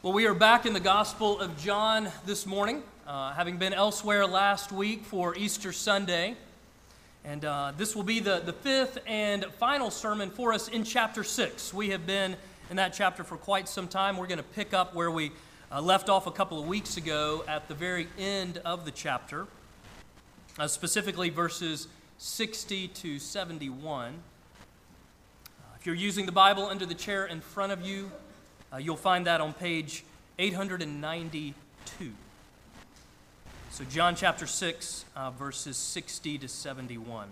Well, we are back in the Gospel of John this morning, uh, having been elsewhere last week for Easter Sunday. And uh, this will be the, the fifth and final sermon for us in chapter 6. We have been in that chapter for quite some time. We're going to pick up where we uh, left off a couple of weeks ago at the very end of the chapter, uh, specifically verses 60 to 71. Uh, if you're using the Bible under the chair in front of you, uh, you'll find that on page 892. So, John chapter 6, uh, verses 60 to 71.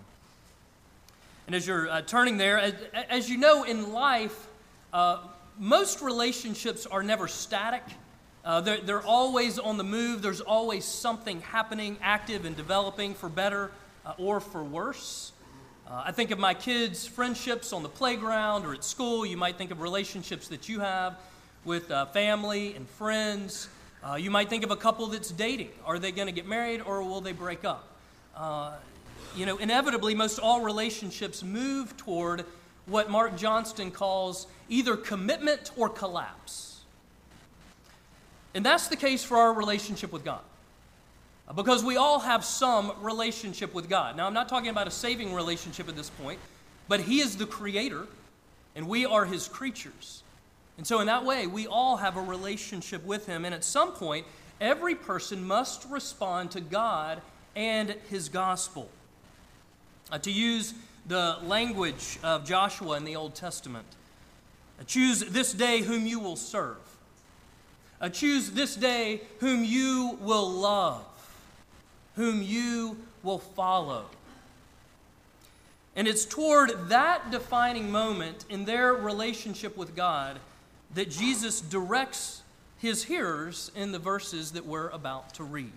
And as you're uh, turning there, as, as, you know, in life, uh, most relationships are never static. Uh, they're, they're always on the move. There's always something happening, active and developing for better uh, or for worse. Uh, I think of my kids' friendships on the playground or at school. You might think of relationships that you have with uh, family and friends. Uh, you might think of a couple that's dating. Are they going to get married or will they break up? Uh, you know, inevitably, most all relationships move toward what Mark Johnston calls either commitment or collapse. And that's the case for our relationship with God. Because we all have some relationship with God. Now, I'm not talking about a saving relationship at this point, but He is the Creator, and we are His creatures. And so, in that way, we all have a relationship with Him. And at some point, every person must respond to God and His gospel. Uh, to use the language of Joshua in the Old Testament, uh, choose this day whom you will serve. Uh, choose this day whom you will love whom you will follow. And it's toward that defining moment in their relationship with God that Jesus directs his hearers in the verses that we're about to read.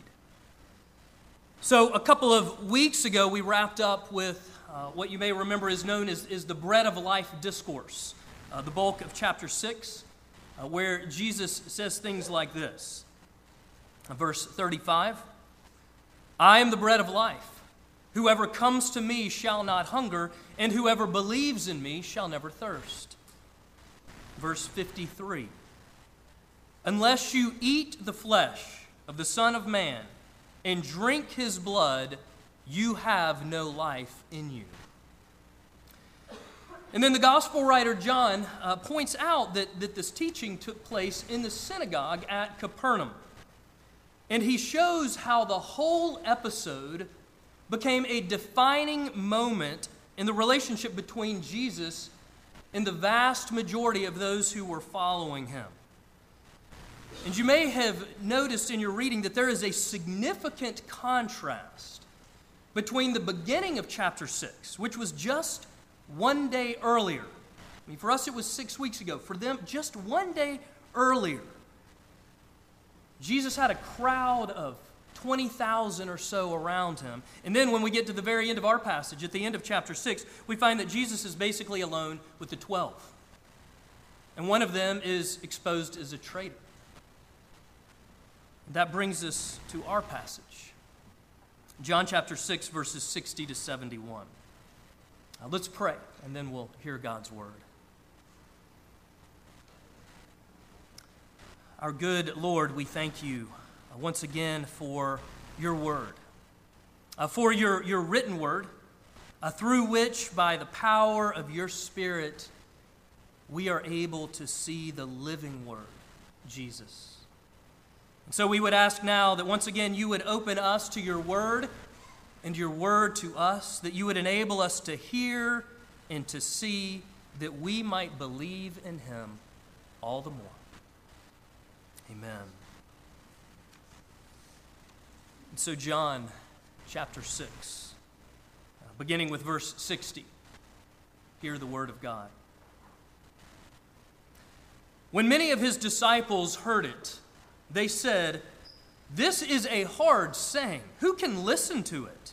So, a couple of weeks ago, we wrapped up with uh, what you may remember is known as, is the Bread of Life discourse, uh, the bulk of chapter 6, uh, where Jesus says things like this. Verse 35 I am the bread of life. Whoever comes to me shall not hunger, and whoever believes in me shall never thirst. Verse 53 Unless you eat the flesh of the Son of Man and drink his blood, you have no life in you. And then the gospel writer John uh, points out that, that this teaching took place in the synagogue at Capernaum. And he shows how the whole episode became a defining moment in the relationship between Jesus and the vast majority of those who were following him. And you may have noticed in your reading that there is a significant contrast between the beginning of chapter 6, which was just one day earlier. I mean, for us, it was six weeks ago. For them, just one day earlier. Jesus had a crowd of 20,000 or so around him. And then when we get to the very end of our passage, at the end of chapter 6, we find that Jesus is basically alone with the 12. And one of them is exposed as a traitor. That brings us to our passage John chapter 6, verses 60 to 71. Now let's pray, and then we'll hear God's word. Our good Lord, we thank you once again for your word, uh, for your, your written word, uh, through which, by the power of your Spirit, we are able to see the living word, Jesus. And so we would ask now that once again you would open us to your word and your word to us, that you would enable us to hear and to see, that we might believe in him all the more. Amen. And so, John chapter 6, uh, beginning with verse 60, hear the word of God. When many of his disciples heard it, they said, This is a hard saying. Who can listen to it?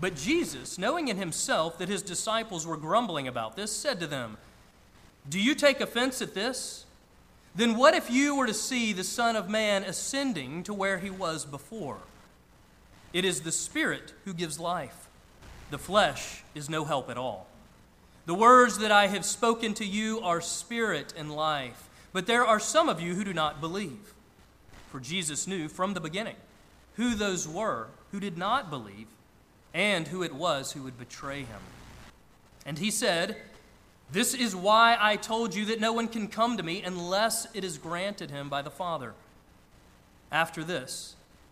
But Jesus, knowing in himself that his disciples were grumbling about this, said to them, Do you take offense at this? then what if you were to see the Son of Man ascending to where he was before? It is the Spirit who gives life, the flesh is no help at all. The words that I have spoken to you are spirit and life, But there are some of you who do not believe. For Jesus knew from the beginning who those were who did not believe and who it was who would betray him. And he said, This is why I told you that no one can come to me unless it is granted him by the Father. After this,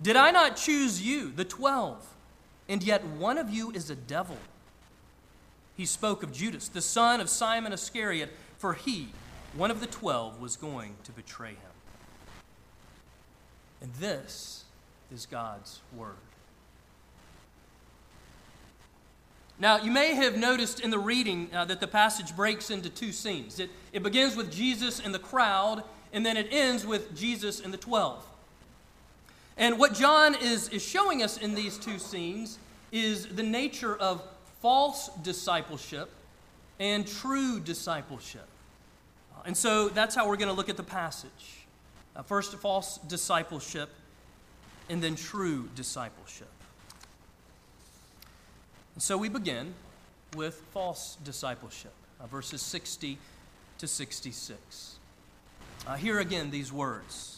Did I not choose you, the twelve, and yet one of you is a devil? He spoke of Judas, the son of Simon Iscariot, for he, one of the twelve, was going to betray him. And this is God's Word. Now, you may have noticed in the reading uh, that the passage breaks into two scenes. It, it begins with Jesus and the crowd, and then it ends with Jesus and the twelve. And what John is, is showing us in these two scenes is the nature of false discipleship and true discipleship. And so that's how we're going to look at the passage. Uh, first, false discipleship, and then true discipleship. And so we begin with false discipleship, uh, verses 60 to 66. Uh, here again, these words.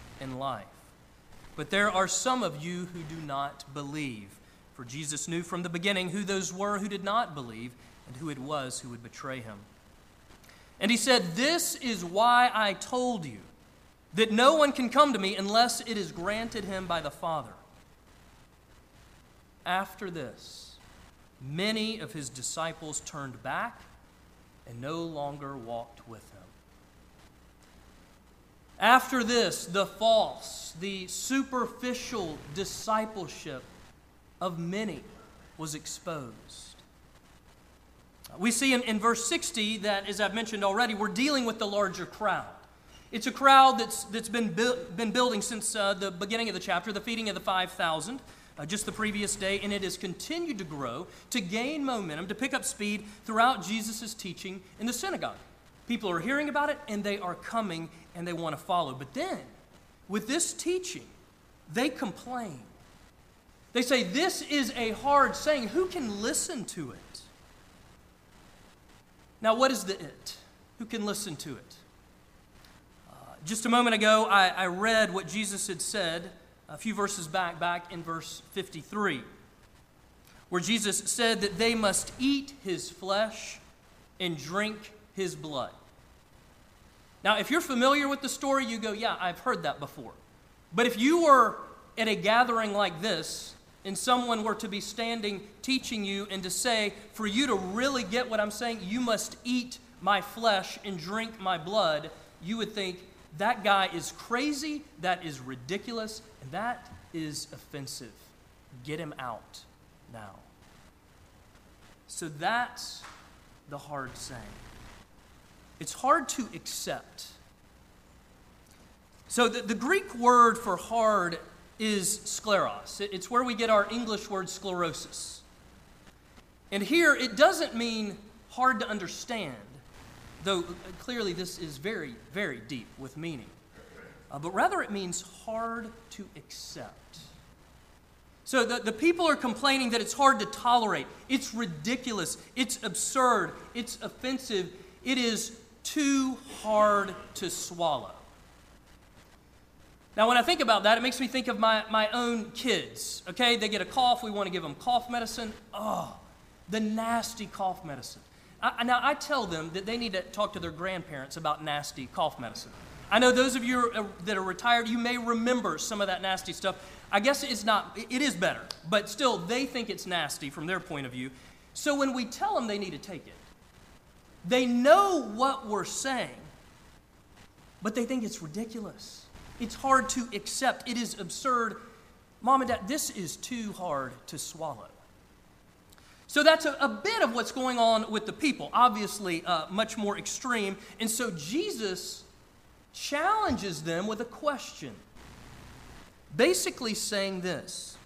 and life. But there are some of you who do not believe. For Jesus knew from the beginning who those were who did not believe and who it was who would betray him. And he said, This is why I told you that no one can come to me unless it is granted him by the Father. After this, many of his disciples turned back and no longer walked with him. After this, the false, the superficial discipleship of many was exposed. We see in, in verse 60 that, as I've mentioned already, we're dealing with the larger crowd. It's a crowd that's, that's been, bu- been building since uh, the beginning of the chapter, the feeding of the 5,000, uh, just the previous day, and it has continued to grow, to gain momentum, to pick up speed throughout Jesus' teaching in the synagogue. People are hearing about it, and they are coming, and they want to follow. But then, with this teaching, they complain. They say, This is a hard saying. Who can listen to it? Now, what is the it? Who can listen to it? Uh, just a moment ago, I, I read what Jesus had said a few verses back, back in verse 53, where Jesus said that they must eat his flesh and drink his blood. Now, if you're familiar with the story, you go, Yeah, I've heard that before. But if you were at a gathering like this, and someone were to be standing teaching you and to say, for you to really get what I'm saying, you must eat my flesh and drink my blood, you would think that guy is crazy, that is ridiculous, and that is offensive. Get him out now. So that's the hard saying. It's hard to accept. So the, the Greek word for hard is scleros. It's where we get our English word sclerosis. And here it doesn't mean hard to understand, though uh, clearly this is very, very deep with meaning. Uh, but rather it means hard to accept. So the, the people are complaining that it's hard to tolerate. It's ridiculous. It's absurd. It's offensive. It is too hard to swallow. Now, when I think about that, it makes me think of my, my own kids. Okay, they get a cough, we want to give them cough medicine. Oh, the nasty cough medicine. I, now, I tell them that they need to talk to their grandparents about nasty cough medicine. I know those of you that are retired, you may remember some of that nasty stuff. I guess it's not, it is better, but still, they think it's nasty from their point of view. So when we tell them they need to take it, they know what we're saying, but they think it's ridiculous. It's hard to accept. It is absurd. Mom and dad, this is too hard to swallow. So that's a, a bit of what's going on with the people, obviously, uh, much more extreme. And so Jesus challenges them with a question, basically saying this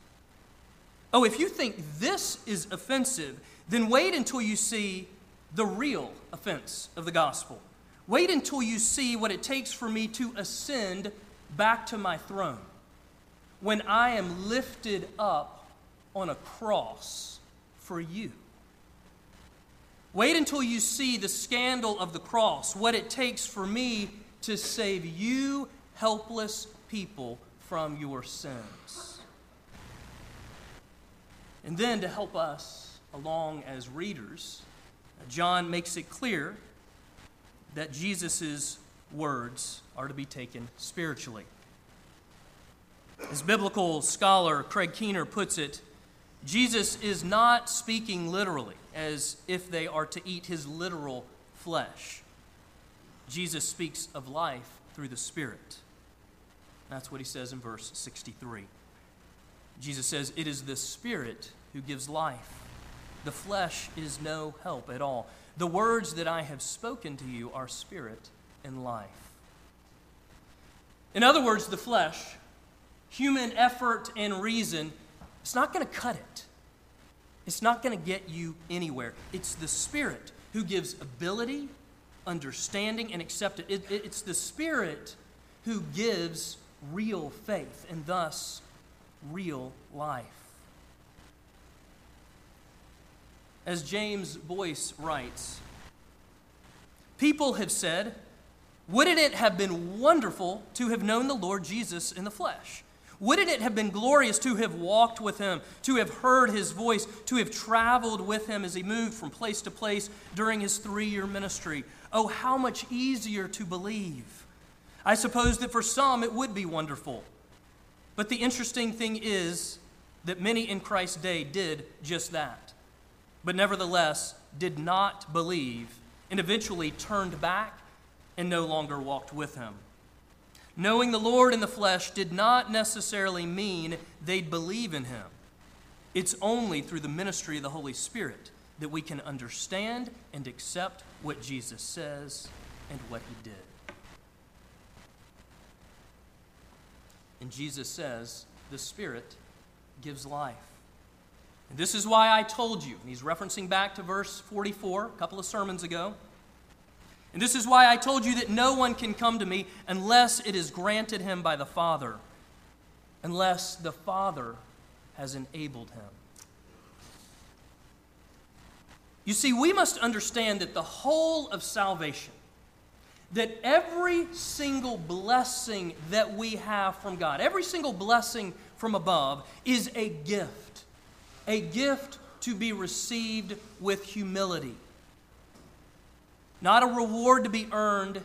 Oh, if you think this is offensive, then wait until you see the real offense of the gospel. Wait until you see what it takes for me to ascend back to my throne. When I am lifted up on a cross for you. Wait until you see the scandal of the cross, what it takes for me to save you, helpless people, from your sins. And then to help us along as readers, John makes it clear that Jesus' words are to be taken spiritually. As biblical scholar Craig Keener puts it, Jesus is not speaking literally, as if they are to eat his literal flesh. Jesus speaks of life through the Spirit. That's what he says in verse 63. Jesus says, It is the Spirit who gives life. The flesh is no help at all. The words that I have spoken to you are spirit and life. In other words, the flesh, human effort and reason, it's not going to cut it. It's not going to get you anywhere. It's the Spirit who gives ability, understanding, and acceptance. It, it, it's the Spirit who gives real faith and thus real life. As James Boice writes, people have said, Wouldn't it have been wonderful to have known the Lord Jesus in the flesh? Wouldn't it have been glorious to have walked with him, to have heard his voice, to have traveled with him as he moved from place to place during his three year ministry? Oh, how much easier to believe. I suppose that for some it would be wonderful. But the interesting thing is that many in Christ's day did just that but nevertheless did not believe, and eventually turned back and no longer walked with him. Knowing the Lord in the flesh did not necessarily mean they'd believe in him. It's only through the ministry of the Holy Spirit that we can understand and accept what Jesus says and what he did. And Jesus says, the Spirit gives life. And this is why I told you, and he's referencing back to verse 44, a couple of sermons ago. And this is why I told you that no one can come to me unless it is granted him by the Father, unless the Father has enabled him. You see, we must understand that the whole of salvation, that every single blessing that we have from God, every single blessing from above, is a gift a gift to be received with humility, not a reward to be earned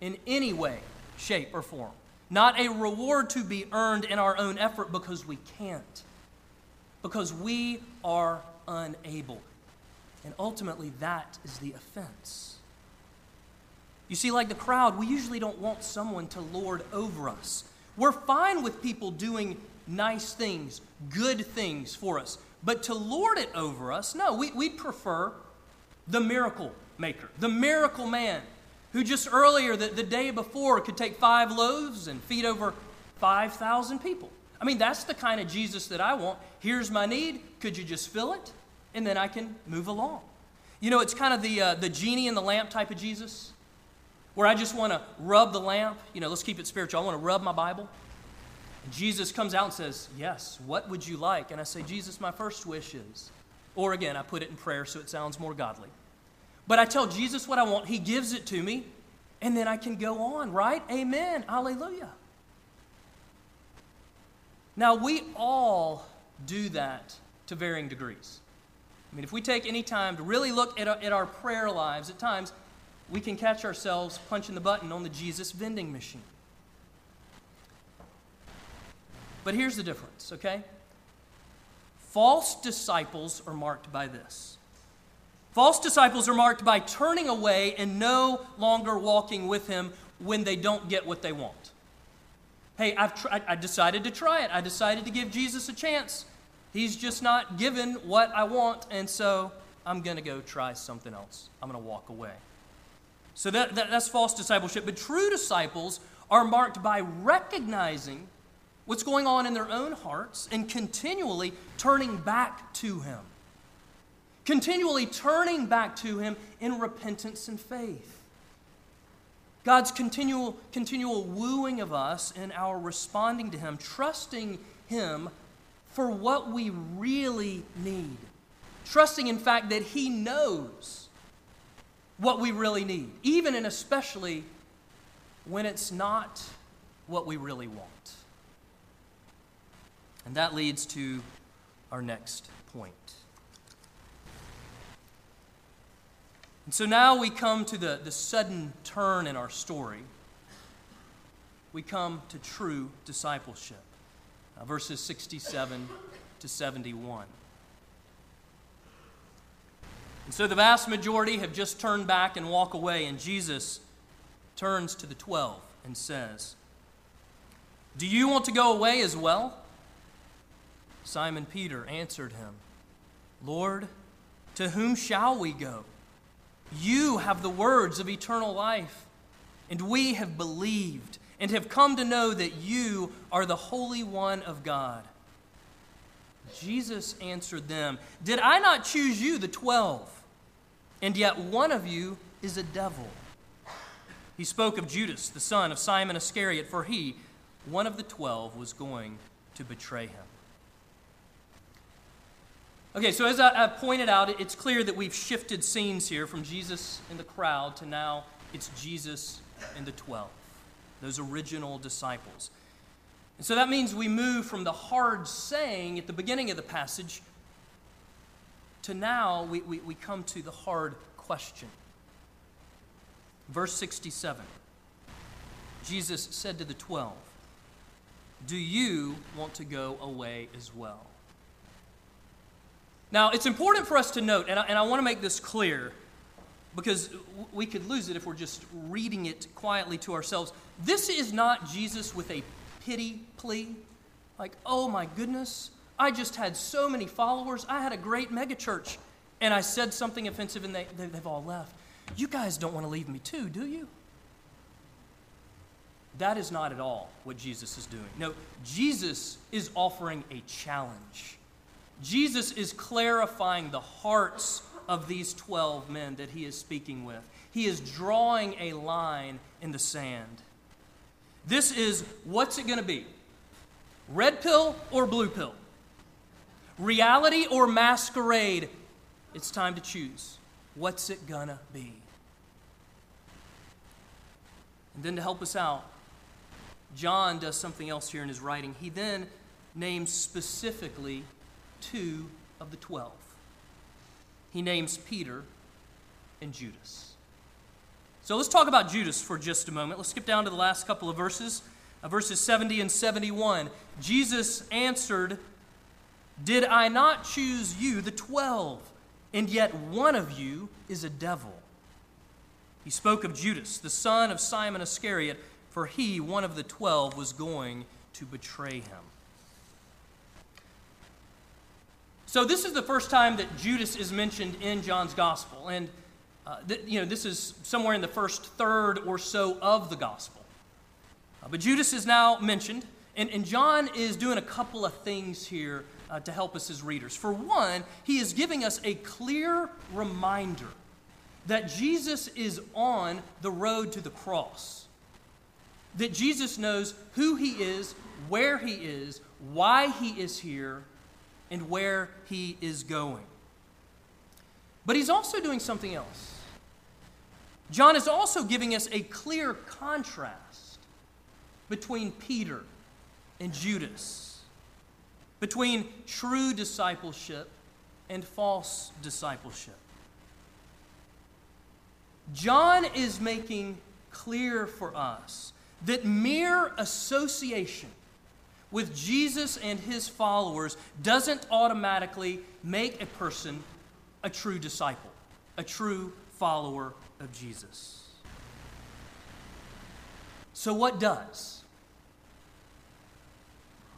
in any way, shape, or form, not a reward to be earned in our own effort because we can't, because we are unable. And ultimately, that is the offense. You see, like the crowd, we usually don't want someone to lord over us. We're fine with people doing nice things, good things for us. But to lord it over us, no, we, we prefer the miracle maker, the miracle man, who just earlier, the, the day before, could take five loaves and feed over 5,000 people. I mean, that's the kind of Jesus that I want. Here's my need. Could you just fill it? And then I can move along. You know, it's kind of the, uh, the genie in the lamp type of Jesus, where I just want to rub the lamp. You know, let's keep it spiritual. I want to rub my Bible. Jesus comes out and says, Yes, what would you like? And I say, Jesus, my first wish is. Or again, I put it in prayer so it sounds more godly. But I tell Jesus what I want, He gives it to me, and then I can go on, right? Amen. Hallelujah. Now, we all do that to varying degrees. I mean, if we take any time to really look at our, at our prayer lives, at times we can catch ourselves punching the button on the Jesus vending machine. But here's the difference, okay? False disciples are marked by this. False disciples are marked by turning away and no longer walking with him when they don't get what they want. Hey, I've tr- I decided to try it. I decided to give Jesus a chance. He's just not given what I want, and so I'm going to go try something else. I'm going to walk away. So that, that, that's false discipleship. But true disciples are marked by recognizing what's going on in their own hearts and continually turning back to Him. Continually turning back to Him in repentance and faith. God's continual, continual wooing of us and our responding to Him, trusting Him for what we really need. Trusting, in fact, that He knows what we really need, even and especially when it's not what we really want. And that leads to our next point. And so now we come to the, the sudden turn in our story. We come to true discipleship, uh, verses 67 to 71. And so the vast majority have just turned back and walk away, and Jesus turns to the twelve and says, Do you want to go away as well? Simon Peter answered him, Lord, to whom shall we go? You have the words of eternal life, and we have believed and have come to know that you are the Holy One of God. Jesus answered them, Did I not choose you, the twelve? And yet one of you is a devil. He spoke of Judas, the son of Simon Iscariot, for he, one of the twelve, was going to betray him. Okay, so as I, I pointed out, it's clear that we've shifted scenes here from Jesus in the crowd to now it's Jesus and the twelve, those original disciples. And so that means we move from the hard saying at the beginning of the passage to now we, we, we come to the hard question. Verse 67 Jesus said to the twelve, Do you want to go away as well? Now, it's important for us to note, and I, and I want to make this clear because we could lose it if we're just reading it quietly to ourselves. This is not Jesus with a pity plea, like, oh my goodness, I just had so many followers. I had a great megachurch, and I said something offensive, and they, they, they've all left. You guys don't want to leave me too, do you? That is not at all what Jesus is doing. No, Jesus is offering a challenge. Jesus is clarifying the hearts of these 12 men that he is speaking with. He is drawing a line in the sand. This is what's it going to be? Red pill or blue pill? Reality or masquerade? It's time to choose. What's it going to be? And then to help us out, John does something else here in his writing. He then names specifically two of the twelve. He names Peter and Judas. So let's talk about Judas for just a moment. Let's skip down to the last couple of verses, uh, verses 70 and 71. Jesus answered, Did I not choose you, the twelve, and yet one of you is a devil? He spoke of Judas, the son of Simon Iscariot, for he, one of the twelve, was going to betray him. So this is the first time that Judas is mentioned in John's gospel, and uh, th- you know this is somewhere in the first third or so of the gospel. Uh, but Judas is now mentioned, and, and John is doing a couple of things here uh, to help us as readers. For one, he is giving us a clear reminder that Jesus is on the road to the cross. That Jesus knows who he is, where he is, why he is here, and where he is going. But he's also doing something else. John is also giving us a clear contrast between Peter and Judas, between true discipleship and false discipleship. John is making clear for us that mere association with Jesus and his followers doesn't automatically make a person a true disciple, a true follower of Jesus. So, what does?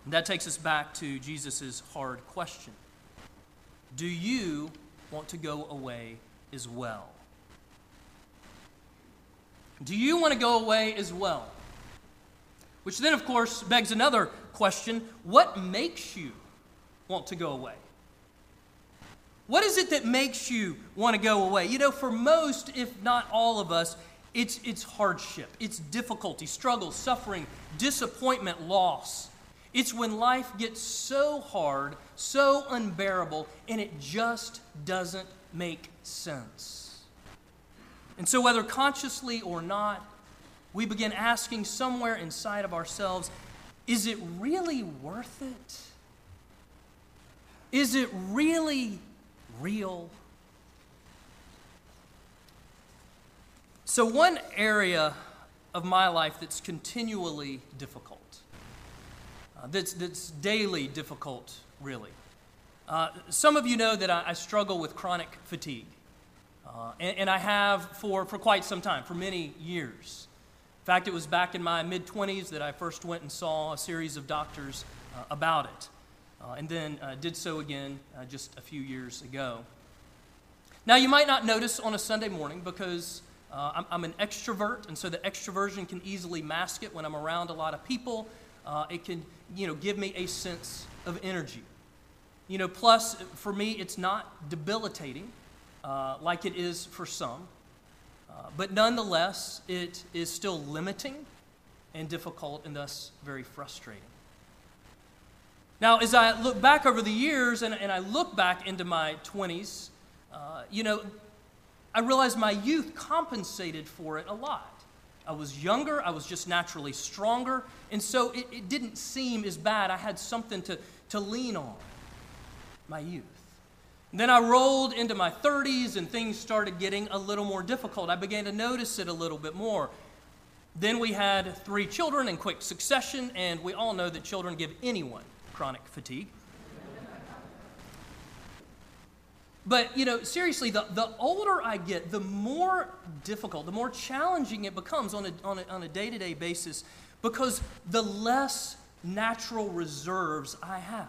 And that takes us back to Jesus' hard question Do you want to go away as well? Do you want to go away as well? Which then, of course, begs another question What makes you want to go away? What is it that makes you want to go away? You know, for most, if not all of us, it's, it's hardship, it's difficulty, struggle, suffering, disappointment, loss. It's when life gets so hard, so unbearable, and it just doesn't make sense. And so, whether consciously or not, we begin asking somewhere inside of ourselves is it really worth it? Is it really real? So, one area of my life that's continually difficult, uh, that's, that's daily difficult, really. Uh, some of you know that I, I struggle with chronic fatigue, uh, and, and I have for, for quite some time, for many years. In fact, it was back in my mid 20s that I first went and saw a series of doctors uh, about it, uh, and then uh, did so again just a few years ago. Now, you might not notice on a Sunday morning because uh, I'm, I'm, an extrovert, and so the extroversion can easily mask it when I'm around a lot of people. Uh, it can, you know, give me a sense of energy. You know, plus, for me, it's not debilitating uh, like it is for some. But nonetheless, it is still limiting and difficult and thus very frustrating. Now, as I look back over the years and, and I look back into my 20s, uh, you know, I realized my youth compensated for it a lot. I was younger, I was just naturally stronger, and so it, it didn't seem as bad. I had something to, to lean on my youth. Then I rolled into my 30s and things started getting a little more difficult. I began to notice it a little bit more. Then we had three children in quick succession, and we all know that children give anyone chronic fatigue. But, you know, seriously, the, the older I get, the more difficult, the more challenging it becomes on a, on a, on a day-to-day basis because the less natural reserves I have.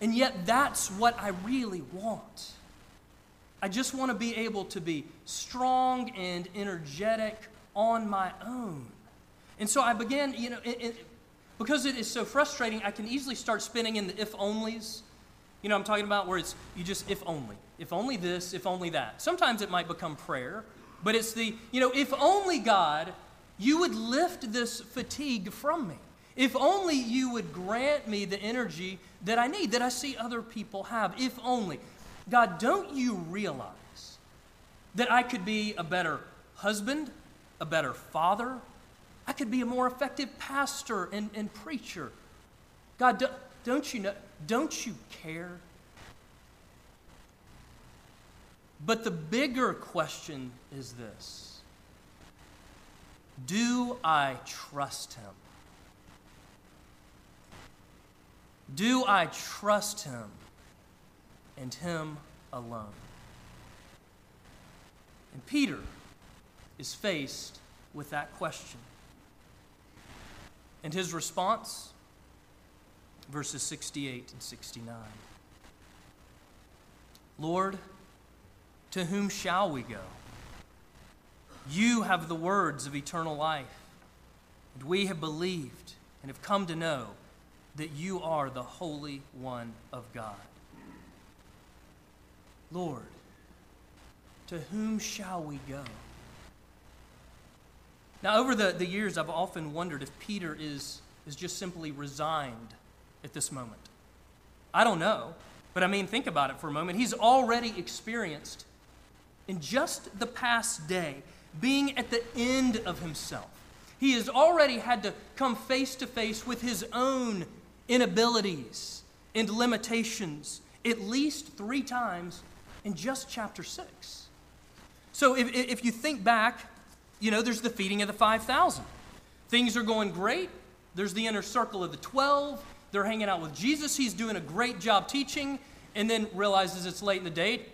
And yet, that's what I really want. I just want to be able to be strong and energetic on my own. And so I began, you know, it, it, because it is so frustrating, I can easily start spinning in the if onlys you know I'm talking about? Where it's you just, if only. If only this, if only that. Sometimes it might become prayer, but it's the, you know, if only God, you would lift this fatigue from me. If only you would grant me the energy that I need, that I see other people have. If only. God, don't you realize that I could be a better husband, a better father? I could be a more effective pastor and, and preacher. God, don't, don't you know? Don't you care? But the bigger question is this Do I trust him? Do I trust him and him alone? And Peter is faced with that question. And his response? verses 68 and 69. Lord, to whom shall we go? You have the words of eternal life, and we have believed and have come to know that you are the Holy One of God. Lord, to whom shall we go? Now, over the, the years, I've often wondered if Peter is, is just simply resigned at this moment? I don't know. But I mean, think about it for a moment. He's already experienced, in just the past day, being at the end of himself. He has already had to come face to face with his own inabilities and limitations at least three times in just chapter 6. So if, if you think back, you know, there's the feeding of the 5,000. Things are going great. There's the inner circle of the 12. They're hanging out with Jesus. He's doing a great job teaching, and then realizes it's late in the day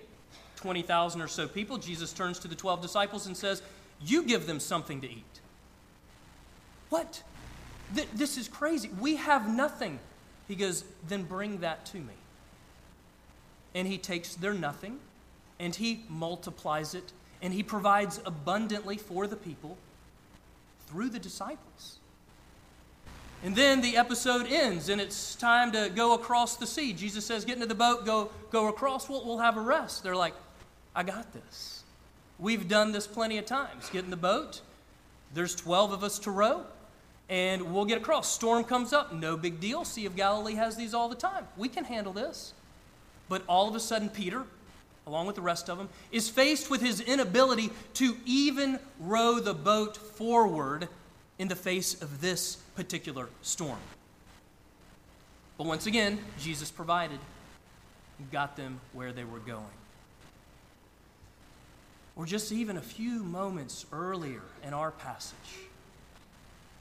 20,000 or so people. Jesus turns to the 12 disciples and says, You give them something to eat. What? Th- this is crazy. We have nothing. He goes, Then bring that to me. And he takes their nothing and he multiplies it and he provides abundantly for the people through the disciples. And then the episode ends, and it's time to go across the sea. Jesus says, Get into the boat, go, go across, we'll, we'll have a rest. They're like, I got this. We've done this plenty of times. Get in the boat, there's 12 of us to row, and we'll get across. Storm comes up, no big deal. Sea of Galilee has these all the time. We can handle this. But all of a sudden, Peter, along with the rest of them, is faced with his inability to even row the boat forward in the face of this particular storm. But once again, Jesus provided got them where they were going. Or just even a few moments earlier in our passage.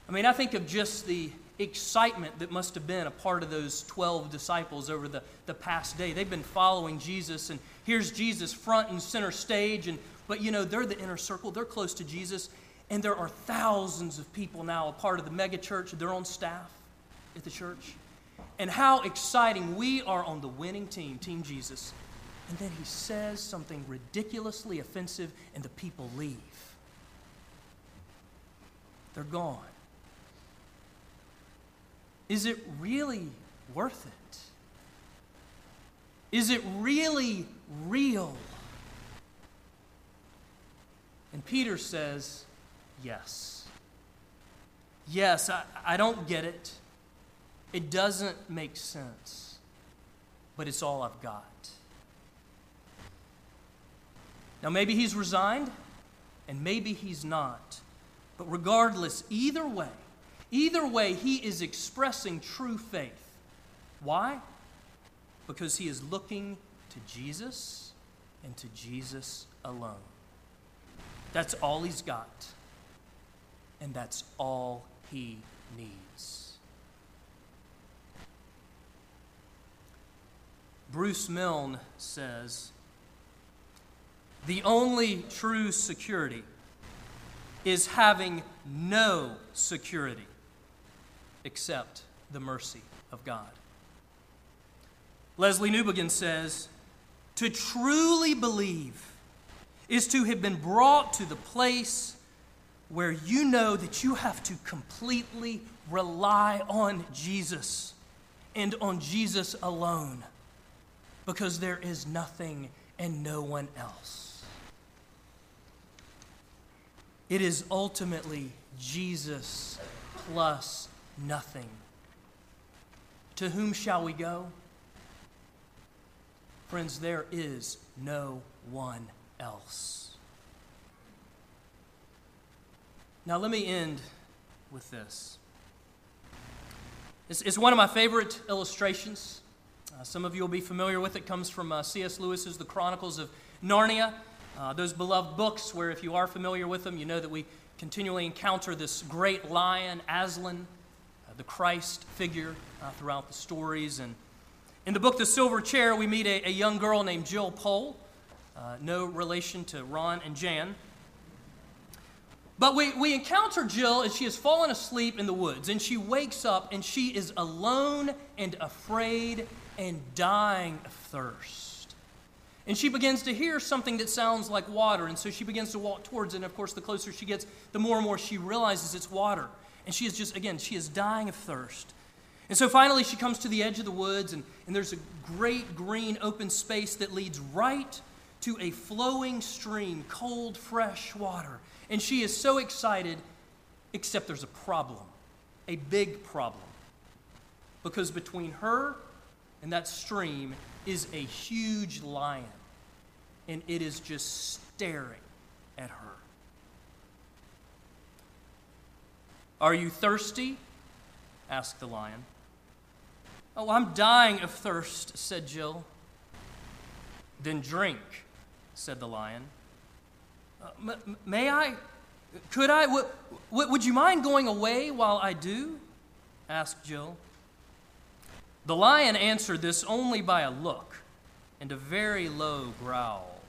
I mean, I think of just the excitement that must have been a part of those 12 disciples over the, the past day. They've been following Jesus, and here's Jesus front and center stage, and but you know, they're the inner circle, they're close to Jesus, and there are thousands of people now a part of the mega church, their own staff at the church. And how exciting we are on the winning team, Team Jesus. And then he says something ridiculously offensive, and the people leave. They're gone. Is it really worth it? Is it really real? And Peter says, Yes. Yes, I, I don't get it. It doesn't make sense. But it's all I've got. Now, maybe he's resigned, and maybe he's not. But regardless, either way, either way, he is expressing true faith. Why? Because he is looking to Jesus and to Jesus alone. That's all he's got, and that's all he needs. Bruce Milne says, the only true security is having no security except the mercy of God. Lesslie Newbigin says, To truly believe is to have been brought to the place where you know that you have to completely rely on Jesus and on Jesus alone because there is nothing and no one else. It is ultimately Jesus plus nothing. To whom shall we go? Friends, there is no one else. Now, let me end with this. It's, it's one of my favorite illustrations. Uh, some of you will be familiar with it. comes from uh, C.S. Lewis's The Chronicles of Narnia. Uh, those beloved books, where if you are familiar with them, you know that we continually encounter this great lion, Aslan, the Christ figure uh, throughout the stories. And in the book The Silver Chair, we meet a, a young girl named Jill Pole, uh, no relation to Ron and Jan. But we, we encounter Jill as she has fallen asleep in the woods, and she wakes up and she is alone and afraid and dying of thirst. And she begins to hear something that sounds like water. And so she begins to walk towards it. And of course, the closer she gets, the more and more she realizes it's water. And she is just, again, she is dying of thirst. And so finally, she comes to the edge of the woods, and, and there's a great green open space that leads right to a flowing stream, cold, fresh water. And she is so excited, except there's a problem, a big problem. Because between her and that stream is a huge lion and it is just staring at her. Are you thirsty? asked the lion. Oh, I'm dying of thirst, said Jill. Then drink, said the lion. Uh, m- may I? Could I? W- w- would you mind going away while I do? asked Jill. The lion answered this only by a look and a very low growl.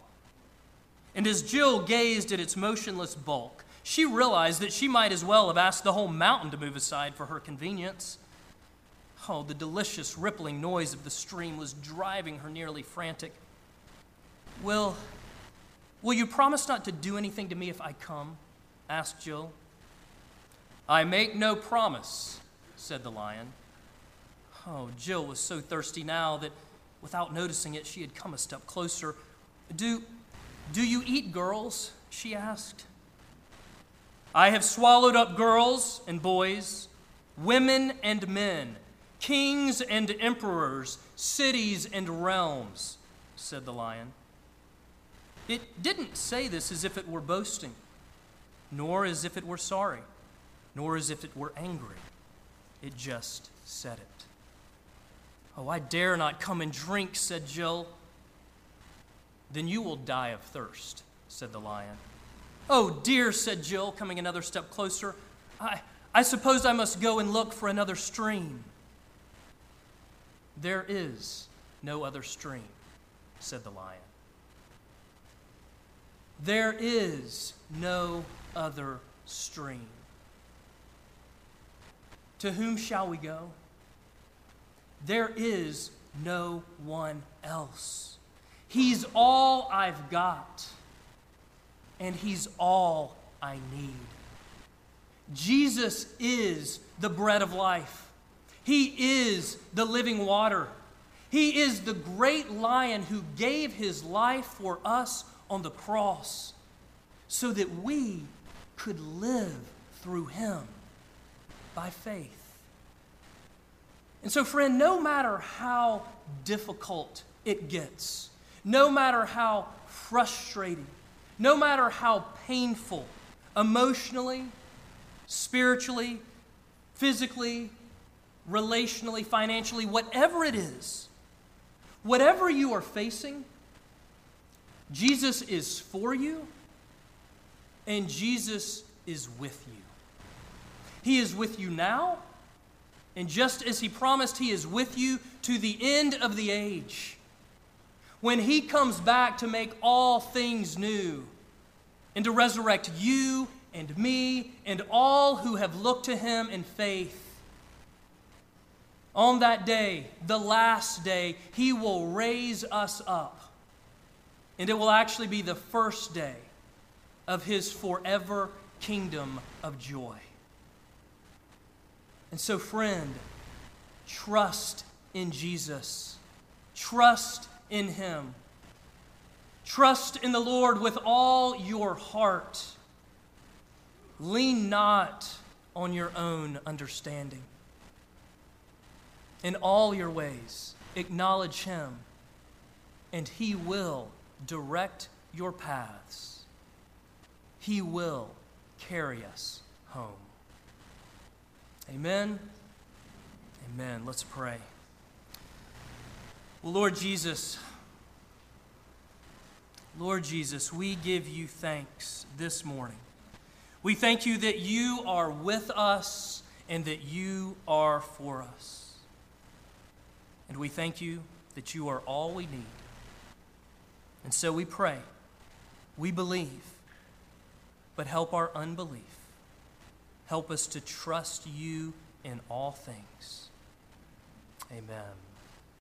And as Jill gazed at its motionless bulk, she realized that she might as well have asked the whole mountain to move aside for her convenience. Oh, the delicious rippling noise of the stream was driving her nearly frantic. Will, will you promise not to do anything to me if I come? asked Jill. I make no promise, said the lion. Oh, Jill was so thirsty now that without noticing it, she had come a step closer. Do, do you eat girls? she asked. I have swallowed up girls and boys, women and men, kings and emperors, cities and realms, said the lion. It didn't say this as if it were boasting, nor as if it were sorry, nor as if it were angry. It just said it. Oh, I dare not come and drink, said Jill. Then you will die of thirst, said the lion. Oh, dear, said Jill, coming another step closer. I, I suppose I must go and look for another stream. There is no other stream, said the lion. There is no other stream. To whom shall we go? There is no one else. He's all I've got, and He's all I need. Jesus is the bread of life, He is the living water. He is the great lion who gave His life for us on the cross so that we could live through Him by faith. And so, friend, no matter how difficult it gets, no matter how frustrating, no matter how painful, emotionally, spiritually, physically, relationally, financially, whatever it is, whatever you are facing, Jesus is for you and Jesus is with you. He is with you now and just as he promised, he is with you to the end of the age. When he comes back to make all things new and to resurrect you and me and all who have looked to him in faith. On that day, the last day, he will raise us up. And it will actually be the first day of his forever kingdom of joy. And so, friend, trust in Jesus. Trust in Him. Trust in the Lord with all your heart. Lean not on your own understanding. In all your ways, acknowledge Him, and He will direct your paths. He will carry us home. Amen. Amen. Let's pray. Well, Lord Jesus, Lord Jesus, we give you thanks this morning. We thank you that you are with us and that you are for us. And we thank you that you are all we need. And so we pray, we believe, but help our unbelief. Help us to trust you in all things. Amen.